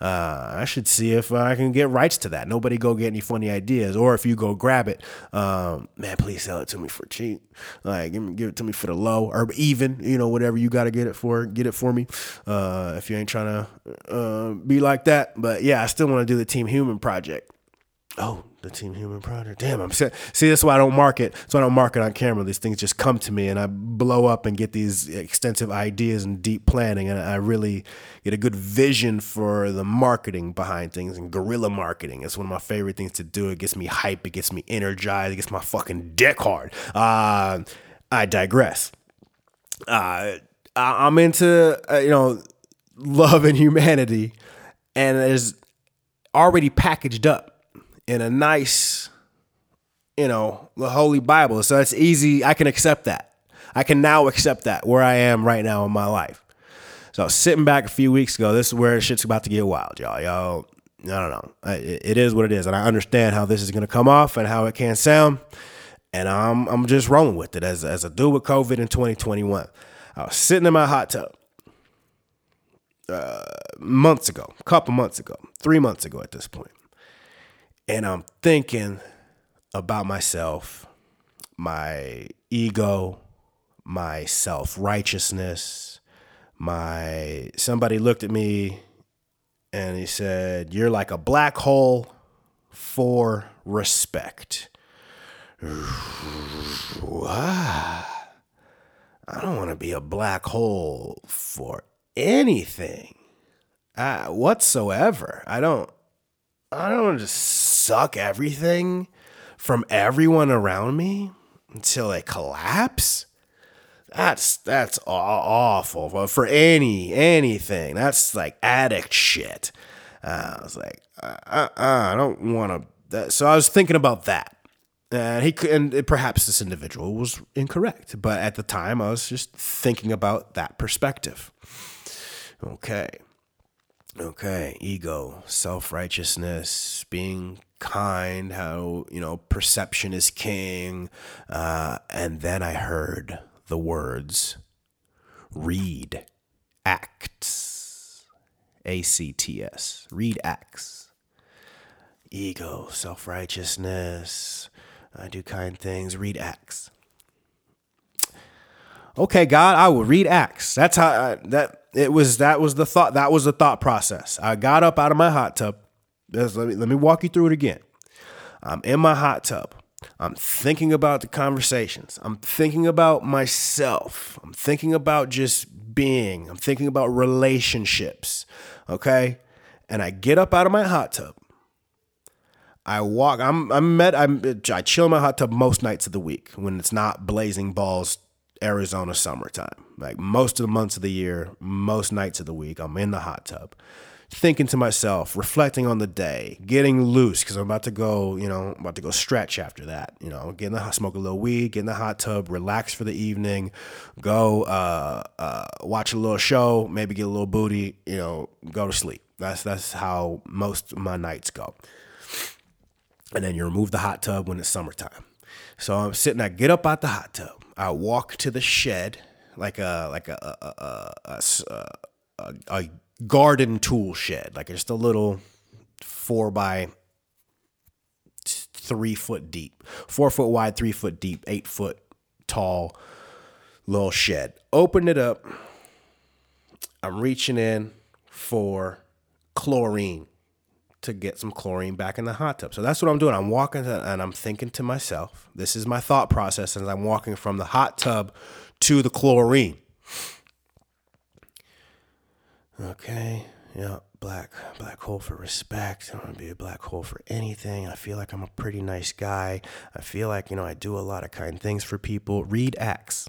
Uh, I should see if I can get rights to that. Nobody go get any funny ideas, or if you go grab it, um, man, please sell it to me for cheap. Like, give, me, give it to me for the low or even, you know, whatever you got to get it for, get it for me. Uh, if you ain't trying to uh, be like that, but yeah, I still want to do the Team Human project. Oh, the Team Human Project. Damn, I'm set. see. That's why I don't market. So I don't market on camera. These things just come to me, and I blow up and get these extensive ideas and deep planning, and I really get a good vision for the marketing behind things. And guerrilla marketing is one of my favorite things to do. It gets me hype. It gets me energized. It gets my fucking dick hard. Uh, I digress. Uh, I'm into uh, you know love and humanity, and there's already packaged up in a nice, you know, the Holy Bible. So it's easy. I can accept that. I can now accept that where I am right now in my life. So sitting back a few weeks ago, this is where shit's about to get wild, y'all. Y'all, I don't know. It is what it is, and I understand how this is going to come off and how it can sound. And I'm I'm just rolling with it as as I do with COVID in 2021. I was sitting in my hot tub uh, months ago, a couple months ago, three months ago at this point and I'm thinking about myself, my ego, my self righteousness, my somebody looked at me and he said, You're like a black hole for respect. I don't want to be a black hole for anything uh, whatsoever. I don't I don't want to just suck everything from everyone around me until they collapse. That's that's awful for any anything. That's like addict shit. Uh, I was like, uh, uh, I don't want to. So I was thinking about that, and he and perhaps this individual was incorrect, but at the time I was just thinking about that perspective. Okay. Okay, ego, self righteousness, being kind, how, you know, perception is king. Uh, and then I heard the words read acts. A C T S. Read acts. Ego, self righteousness, I do kind things, read acts. Okay, God, I will read Acts. That's how I, that it was. That was the thought. That was the thought process. I got up out of my hot tub. Let me, let me walk you through it again. I'm in my hot tub. I'm thinking about the conversations. I'm thinking about myself. I'm thinking about just being. I'm thinking about relationships. Okay? And I get up out of my hot tub. I walk. I'm I'm met. I'm I chill in my hot tub most nights of the week when it's not blazing balls Arizona summertime. Like most of the months of the year, most nights of the week, I'm in the hot tub thinking to myself, reflecting on the day, getting loose because I'm about to go, you know, about to go stretch after that. You know, get in the smoke a little weed, get in the hot tub, relax for the evening, go uh, uh, watch a little show, maybe get a little booty, you know, go to sleep. That's that's how most of my nights go. And then you remove the hot tub when it's summertime. So I'm sitting, I get up out the hot tub, I walk to the shed, like a like a a, a, a, a, a garden tool shed, like just a little four by three foot deep, four foot wide, three foot deep, eight foot tall little shed. Open it up. I'm reaching in for chlorine to get some chlorine back in the hot tub. So that's what I'm doing. I'm walking to, and I'm thinking to myself, this is my thought process as I'm walking from the hot tub to the chlorine. Okay. Yeah, black black hole for respect. I don't want to be a black hole for anything. I feel like I'm a pretty nice guy. I feel like, you know, I do a lot of kind things for people. Read Acts.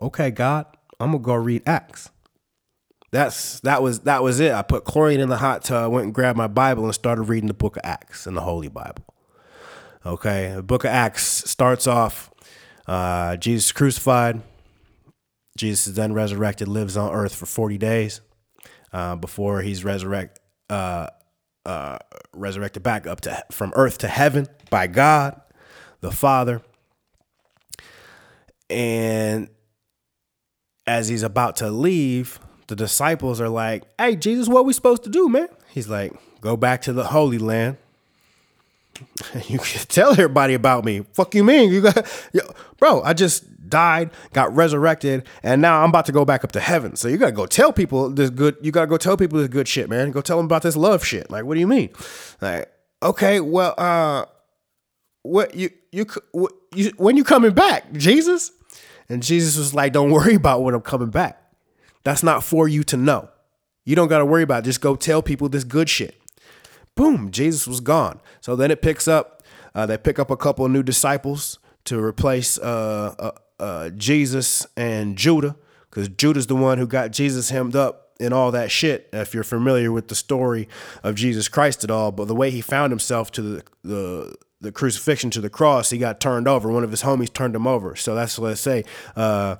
Okay, God, I'm gonna go read Acts. That's that was that was it. I put chlorine in the hot tub, went and grabbed my Bible and started reading the book of Acts in the Holy Bible. Okay, the book of Acts starts off uh, Jesus crucified, Jesus is then resurrected, lives on earth for 40 days uh, before he's resurrect, uh, uh, resurrected back up to from earth to heaven by God, the Father. And as he's about to leave, the disciples are like, Hey, Jesus, what we supposed to do, man? He's like, Go back to the Holy Land you can tell everybody about me. Fuck you mean? You got yo, bro, I just died, got resurrected, and now I'm about to go back up to heaven. So you gotta go tell people this good you gotta go tell people this good shit, man. Go tell them about this love shit. Like, what do you mean? Like, okay, well, uh what you you, what, you when you coming back, Jesus? And Jesus was like, Don't worry about when I'm coming back. That's not for you to know. You don't gotta worry about it. Just go tell people this good shit boom, Jesus was gone. So then it picks up, uh, they pick up a couple new disciples to replace uh, uh, uh Jesus and Judah, because Judah's the one who got Jesus hemmed up and all that shit. If you're familiar with the story of Jesus Christ at all, but the way he found himself to the, the the crucifixion to the cross, he got turned over. One of his homies turned him over. So that's what I say. Uh,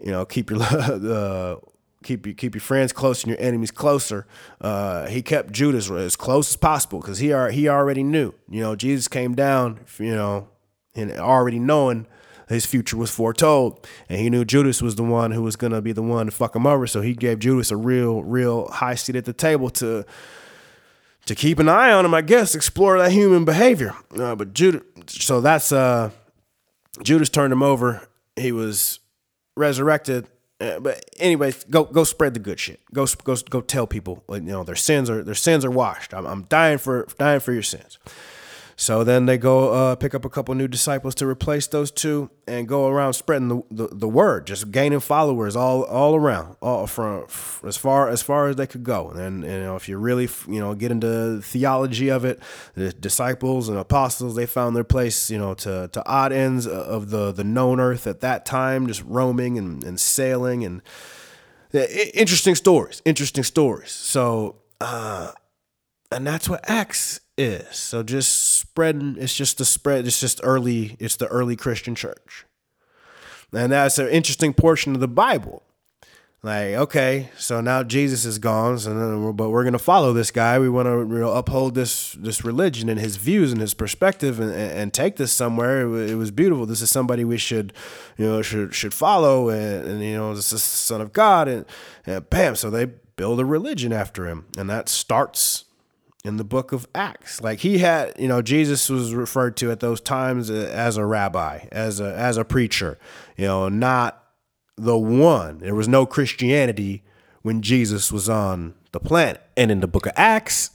you know, keep your uh, keep your keep your friends close and your enemies closer. Uh, he kept Judas as close as possible because he are, he already knew. You know, Jesus came down. You know, and already knowing his future was foretold, and he knew Judas was the one who was gonna be the one to fuck him over. So he gave Judas a real real high seat at the table to. To keep an eye on him, I guess, explore that human behavior. Uh, but Judas, so that's uh, Judas turned him over. He was resurrected uh, but anyways, go go spread the good shit. Go go go tell people you know their sins are their sins are washed. I'm, I'm dying for dying for your sins. So then they go uh, pick up a couple new disciples to replace those two and go around spreading the, the, the, word, just gaining followers all all around, all from as far as far as they could go. And you know, if you really you know get into theology of it, the disciples and apostles they found their place you know to to odd ends of the the known earth at that time, just roaming and, and sailing and interesting stories, interesting stories. So. Uh, and that's what Acts is. So just spreading. It's just the spread. It's just early. It's the early Christian church, and that's an interesting portion of the Bible. Like, okay, so now Jesus is gone, so then, but we're gonna follow this guy. We want to you know, uphold this this religion and his views and his perspective, and, and take this somewhere. It, was beautiful. This is somebody we should, you know, should should follow, and, and you know, this is the Son of God, and, and bam. So they build a religion after him, and that starts in the book of Acts. Like he had, you know, Jesus was referred to at those times as a rabbi, as a as a preacher, you know, not the one. There was no Christianity when Jesus was on the planet. And in the book of Acts,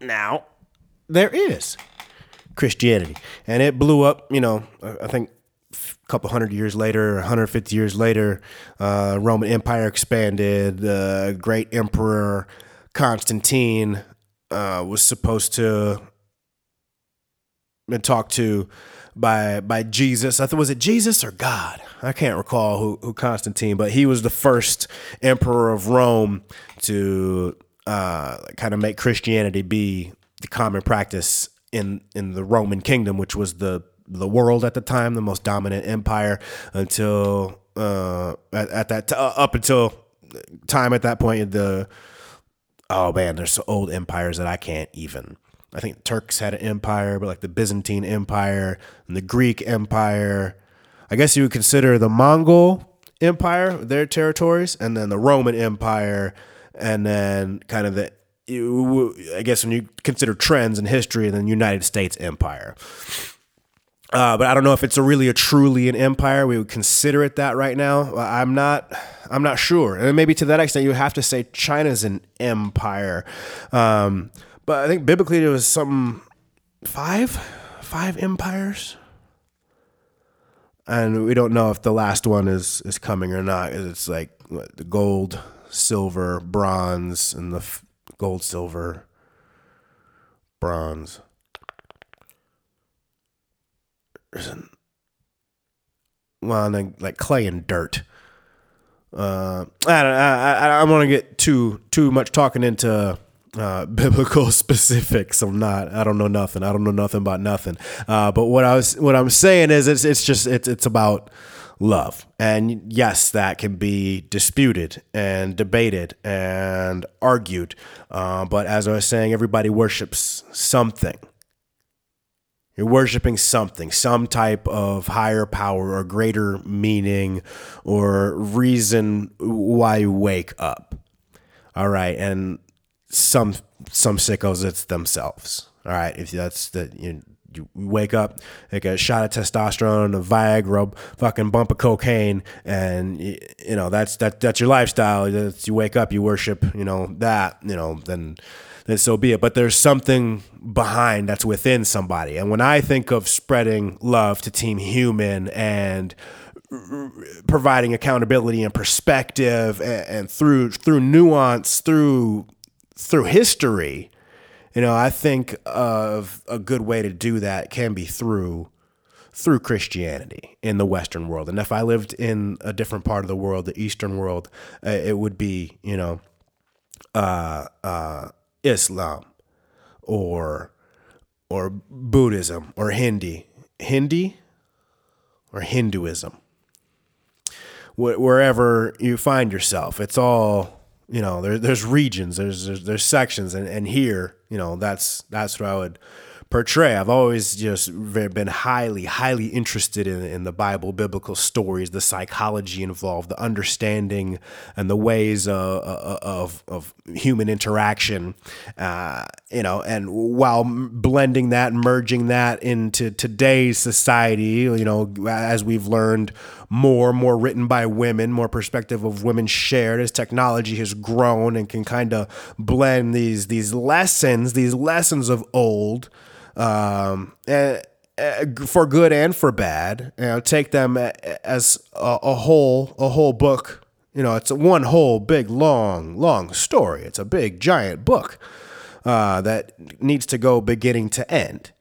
now there is Christianity. And it blew up, you know, I think a couple hundred years later, 150 years later, uh, Roman Empire expanded. The great emperor Constantine uh, was supposed to been talked to by by Jesus. I thought was it Jesus or God? I can't recall who, who Constantine, but he was the first emperor of Rome to uh, kind of make Christianity be the common practice in in the Roman kingdom, which was the the world at the time, the most dominant empire until uh, at, at that t- uh, up until time at that point in the oh man, there's old empires that I can't even. I think Turks had an empire, but like the Byzantine Empire and the Greek Empire. I guess you would consider the Mongol Empire their territories, and then the Roman Empire, and then kind of the I guess when you consider trends in history, and then United States Empire. Uh, but I don't know if it's a really a truly an empire. We would consider it that right now. I'm not. I'm not sure. And maybe to that extent, you have to say China's an empire. Um, but I think biblically there was some five, five empires, and we don't know if the last one is is coming or not. It's like what, the gold, silver, bronze, and the f- gold, silver, bronze well, then like clay and dirt. Uh, I don't. I, I, I want to get too too much talking into uh, biblical specifics. I'm not. I don't know nothing. I don't know nothing about nothing. Uh, but what I was what I'm saying is it's it's just it's it's about love. And yes, that can be disputed and debated and argued. Uh, but as I was saying, everybody worships something. You're worshiping something, some type of higher power or greater meaning or reason why you wake up. All right. And some some sickos it's themselves. All right. If that's the you you wake up, take a shot of testosterone, a Viagra, fucking bump of cocaine, and you know that's that that's your lifestyle. That's, you wake up, you worship, you know that, you know then then so be it. But there's something behind that's within somebody. And when I think of spreading love to Team Human and providing accountability and perspective and, and through through nuance, through through history, you know, I think of a good way to do that can be through through Christianity in the Western world. And if I lived in a different part of the world, the Eastern world, uh, it would be, you know, uh, uh, Islam or or Buddhism or Hindi, Hindi or Hinduism. Wherever you find yourself, it's all you know. There, there's regions, there's, there's there's sections, and and here, you know, that's that's what I would portray. I've always just been highly, highly interested in, in the Bible, biblical stories, the psychology involved, the understanding and the ways uh, uh of, of human interaction, uh, you know, and while blending that, merging that into today's society, you know, as we've learned more, more written by women, more perspective of women shared as technology has grown and can kind of blend these, these lessons, these lessons of old, um, and, uh, for good and for bad. You know, take them as a, a, whole, a whole book. You know, it's one whole big, long, long story. It's a big, giant book uh, that needs to go beginning to end.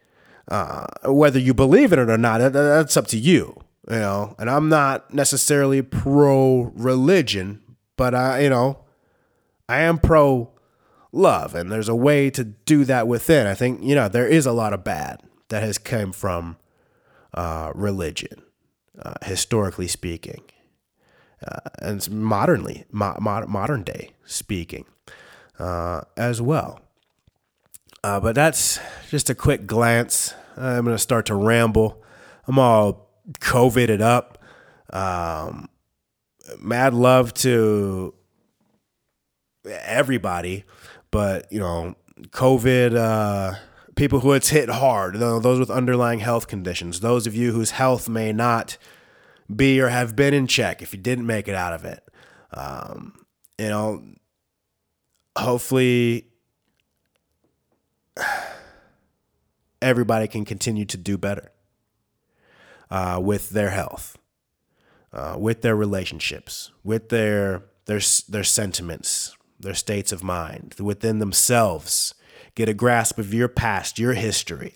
Uh, whether you believe in it or not, that, that's up to you. You know, and I'm not necessarily pro religion, but I, you know, I am pro love and there's a way to do that within. I think you know there is a lot of bad that has come from uh, religion uh, historically speaking uh, and modernly mo- modern day speaking uh, as well. Uh, but that's just a quick glance. I'm going to start to ramble. I'm all covided up. Um, mad love to everybody but you know, COVID, uh, people who it's hit hard, those with underlying health conditions, those of you whose health may not be or have been in check if you didn't make it out of it. Um, you know, hopefully everybody can continue to do better uh, with their health, uh, with their relationships, with their their their sentiments, their states of mind, within themselves. Get a grasp of your past, your history.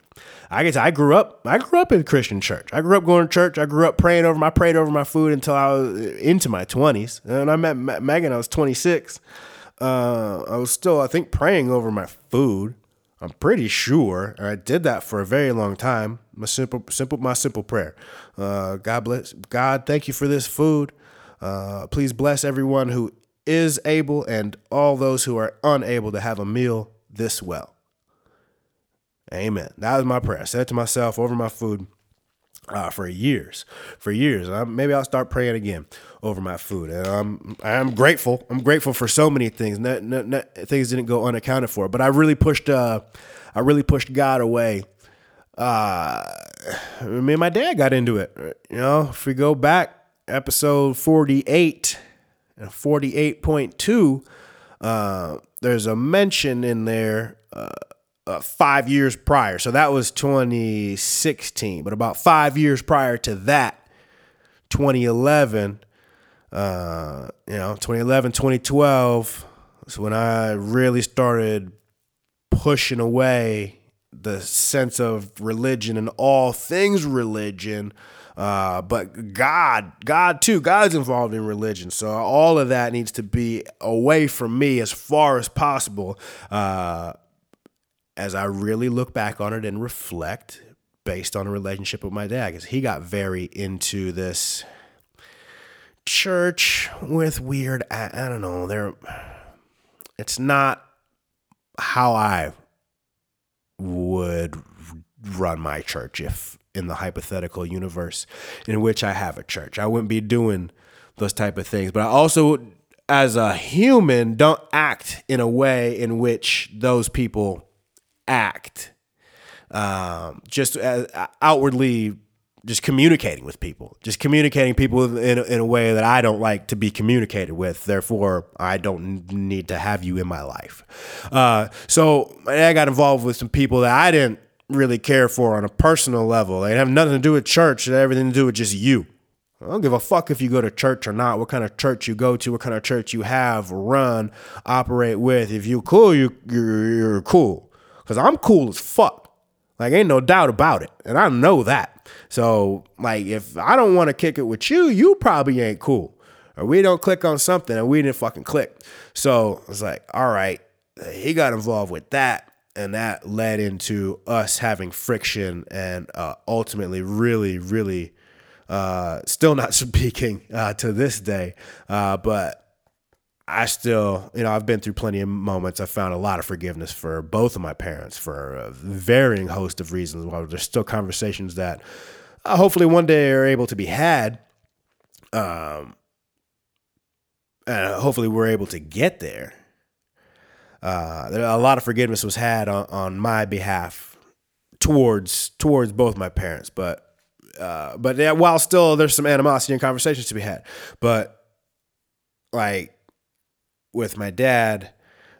I guess I grew up. I grew up in Christian church. I grew up going to church. I grew up praying over. My prayed over my food until I was into my twenties. And I met Megan. I was twenty six. Uh, I was still, I think, praying over my food. I'm pretty sure I did that for a very long time. My simple, simple, my simple prayer. Uh, God bless. God, thank you for this food. Uh, please bless everyone who is able and all those who are unable to have a meal this well. Amen. That was my prayer. I said to myself over my food uh, for years, for years. Maybe I'll start praying again over my food. And I'm I'm grateful. I'm grateful for so many things. Not, not, not, things didn't go unaccounted for, but I really pushed. Uh, I really pushed God away. Uh, me and my dad got into it. You know, if we go back, episode forty eight and forty eight point two. Uh, there's a mention in there uh, uh, five years prior. So that was 2016. But about five years prior to that, 2011, uh, you know, 2011, 2012 was when I really started pushing away the sense of religion and all things religion. Uh, but God, God too, God's involved in religion. So all of that needs to be away from me as far as possible. Uh, as I really look back on it and reflect based on a relationship with my dad, because he got very into this church with weird, I, I don't know, there, it's not how I would run my church if in the hypothetical universe in which I have a church. I wouldn't be doing those type of things. But I also as a human don't act in a way in which those people act, um, just as, outwardly, just communicating with people, just communicating people in, in a way that I don't like to be communicated with. Therefore, I don't need to have you in my life. Uh, so I got involved with some people that I didn't really care for on a personal level. They have nothing to do with church. They have everything to do with just you. I don't give a fuck if you go to church or not, what kind of church you go to, what kind of church you have, run, operate with. If you cool, you you're, you're cool. Cause I'm cool as fuck. Like ain't no doubt about it. And I know that. So like if I don't want to kick it with you, you probably ain't cool. Or we don't click on something and we didn't fucking click. So it's like, all right, he got involved with that. And that led into us having friction and uh, ultimately really, really uh, still not speaking uh, to this day. Uh, but I still, you know, I've been through plenty of moments. I found a lot of forgiveness for both of my parents for a varying host of reasons. While there's still conversations that uh, hopefully one day are able to be had. Um, and hopefully we're able to get there. Uh, a lot of forgiveness was had on, on my behalf towards towards both my parents, but uh, but yeah, while still there's some animosity and conversations to be had, but like with my dad,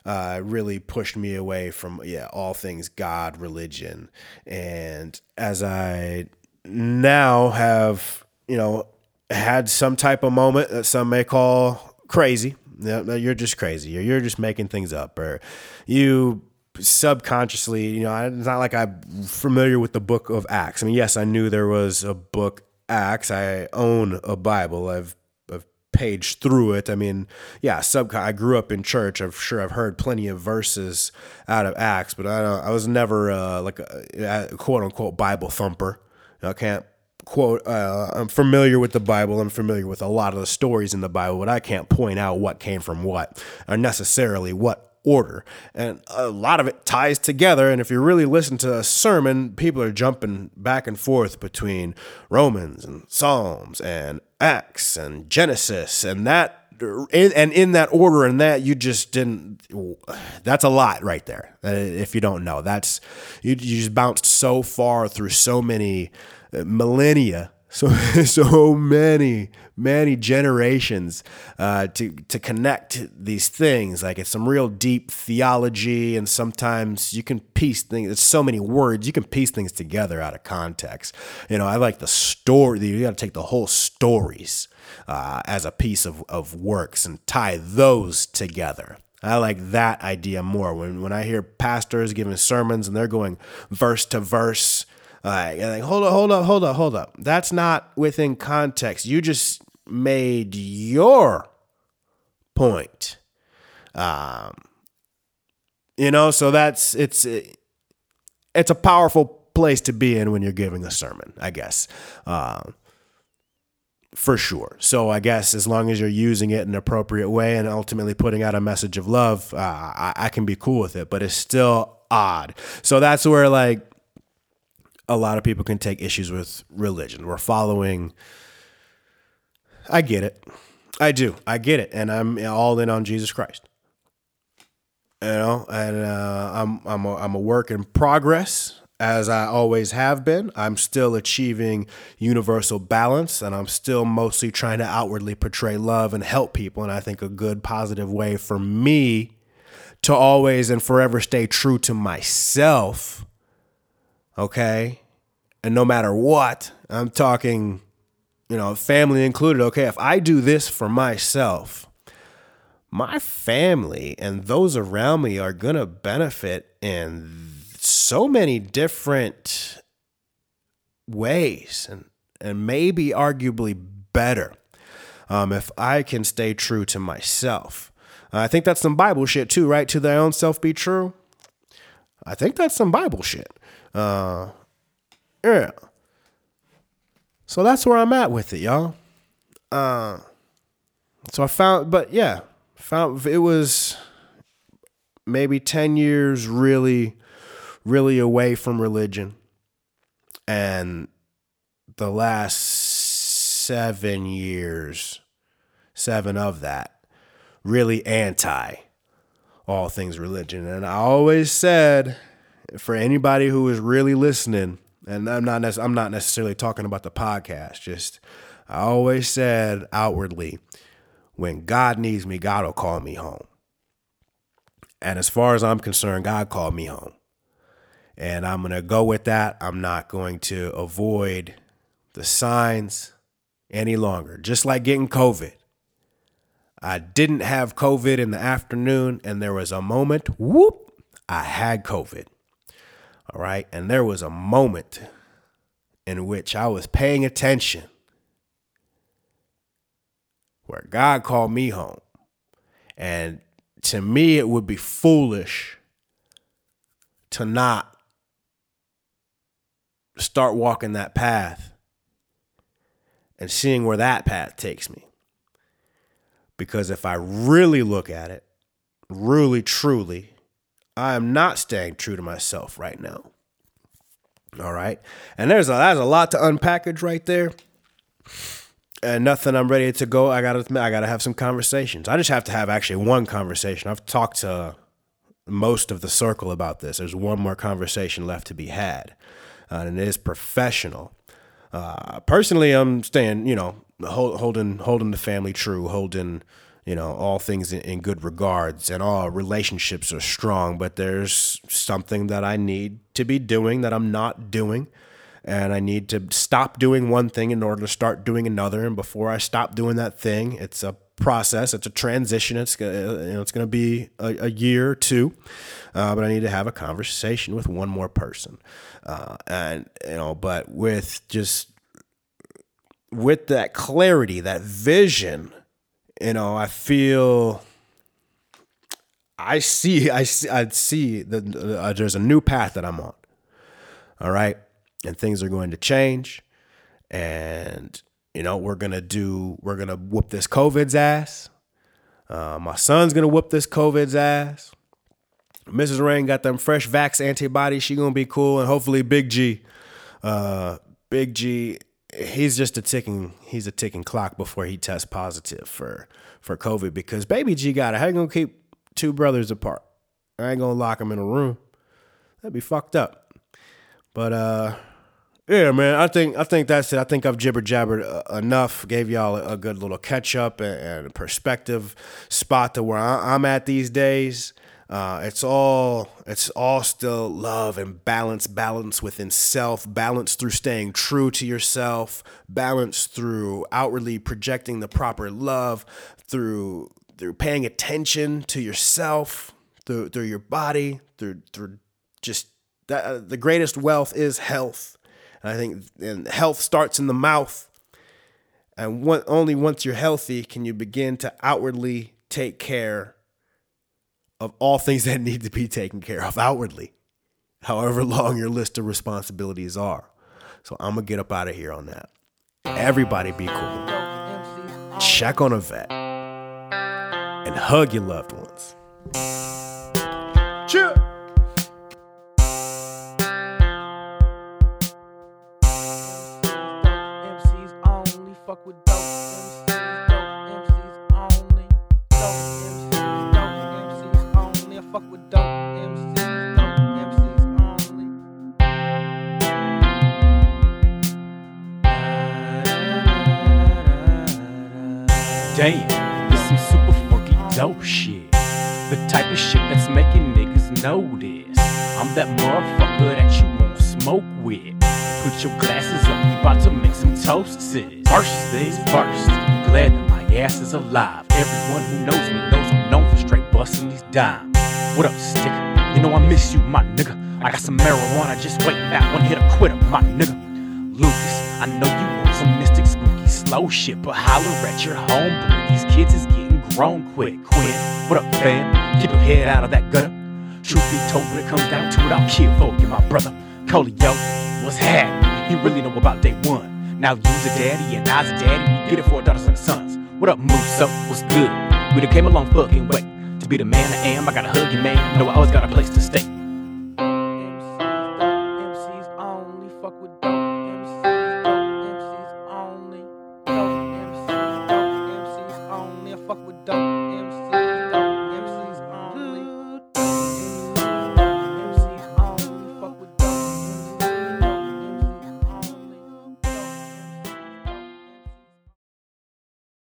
uh, really pushed me away from yeah all things God, religion, and as I now have you know had some type of moment that some may call crazy. You're just crazy, or you're just making things up, or you subconsciously, you know, it's not like I'm familiar with the book of Acts. I mean, yes, I knew there was a book Acts. I own a Bible. I've page through it. I mean, yeah, sub. I grew up in church. I'm sure I've heard plenty of verses out of Acts, but I I was never uh, like a, a, quote unquote Bible thumper. I can't quote. Uh, I'm familiar with the Bible. I'm familiar with a lot of the stories in the Bible, but I can't point out what came from what or necessarily what order. And a lot of it ties together. And if you really listen to a sermon, people are jumping back and forth between Romans and Psalms and Acts and Genesis. And that and in that order and that you just didn't that's a lot right there uh, if you don't know that's you, you just bounced so far through so many millennia so so many many generations uh, to to connect these things. Like it's some real deep theology and sometimes you can piece things it's so many words you can piece things together out of context. You know i like the story you got to take the whole stories uh, as a piece of, of works and tie those together. I like that idea more. When when I hear pastors giving sermons and they're going verse to verse, uh, like, hold up, hold up, hold up, hold up. That's not within context. You just made your point. Um, you know, so that's it's it's a powerful place to be in when you're giving a sermon, I guess. Um, for sure. So I guess as long as you're using it in an appropriate way and ultimately putting out a message of love, uh, I, I can be cool with it. But it's still odd. So that's where like a lot of people can take issues with religion. We're following. I get it. I do. I get it, and I'm all in on Jesus Christ. You know, and uh, I'm I'm a, I'm a work in progress as I always have been. I'm still achieving universal balance and I'm still mostly trying to outwardly portray love and help people. And I think a good positive way for me to always and forever stay true to myself. Okay. And no matter what, I'm talking, you know, family included. Okay. If I do this for myself, my family and those around me are going to benefit in so many different ways and, and maybe arguably better um, if I can stay true to myself. I think that's some Bible shit too, right? To thy own self be true. I think that's some Bible shit. Uh, yeah. So that's where I'm at with it, y'all. Uh, so I found, but yeah, found it was maybe 10 years really really away from religion. And the last seven years, seven of that, really anti all things religion. And I always said, for anybody who is really listening, and I'm not I'm not necessarily talking about the podcast, just I always said outwardly, when God needs me, God will call me home. And as far as I'm concerned, God called me home. And I'm going to go with that. I'm not going to avoid the signs any longer. Just like getting COVID. I didn't have COVID in the afternoon, and there was a moment, whoop, I had COVID. All right. And there was a moment in which I was paying attention where God called me home. And to me, it would be foolish to not start walking that path and seeing where that path takes me. Because if I really look at it, really, truly, I am not staying true to myself right now. All right. And there's a, there's a lot to unpackage right there. And nothing I'm ready to go. I gotta I gotta have some conversations. I just have to have actually one conversation. I've talked to most of the circle about this. There's one more conversation left to be had uh, and it is professional. Uh, personally, I'm staying, you know, hold, holding holding the family true, holding, you know, all things in, in, good regards, and all relationships are strong. But there's something that I need to be doing that I'm not doing, and I need to stop doing one thing in order to start doing another. And before I stop doing that thing, it's a process. It's a transition. It's you know, it's going to be a, a, year or two, uh, but I need to have a conversation with one more person, uh, and you know, but with just with that clarity, that vision, you know, I feel. I see, I see, I see that uh, there's a new path that I'm on. All right, and things are going to change, and you know, we're gonna do, we're gonna whoop this COVID's ass. Uh, my son's gonna whoop this COVID's ass. Mrs. Rain got them fresh vax antibodies. She gonna be cool, and hopefully Big G, uh, Big G he's just a ticking he's a ticking clock before he tests positive for for COVID because baby G got it. How you gonna keep two brothers apart? I ain't gonna lock them in a room. That'd be fucked up. But uh yeah, man, I think I think that's it. I think I've jibber jabbered uh, enough. Gave y'all a, good little catch up and, perspective spot to where I, am at these days. Uh, it's all it's all still love and balance, balance within self, balance through staying true to yourself, balance through outwardly projecting the proper love, through through paying attention to yourself, through through your body, through through just that. Uh, the greatest wealth is health, and I think and health starts in the mouth. And only once you're healthy can you begin to outwardly take care of all things that need to be taken care of outwardly, however long your list of responsibilities are. So I'm going to get up out of here on that. Everybody be cool. Check on a vet and hug your loved ones. Damn, this some super funky dope shit. The type of shit that's making niggas this. I'm that motherfucker that you won't smoke with. Put your glasses up, we about to make some toasts. First things first, I'm glad that my ass is alive. Everyone who knows me knows I'm known for straight busting these dimes. What up, stick? You know I miss you, my nigga. I got some marijuana just waiting out one hit a quitter, my nigga. Lucas, I know you slow shit, but holler at your homeboy. These kids is getting grown quick. Quinn, what up, fam? Keep your head out of that gutter. Truth be told, when it comes down to it, I'll kill for you, my brother. Colio, what's happening? He really know about day one. Now you's a daddy and I's a daddy. We get it for our daughters and sons. What up, Mousseau? What's good? We done came a long fucking way. To be the man I am, I gotta hug you, man. Know I always got a place to stay.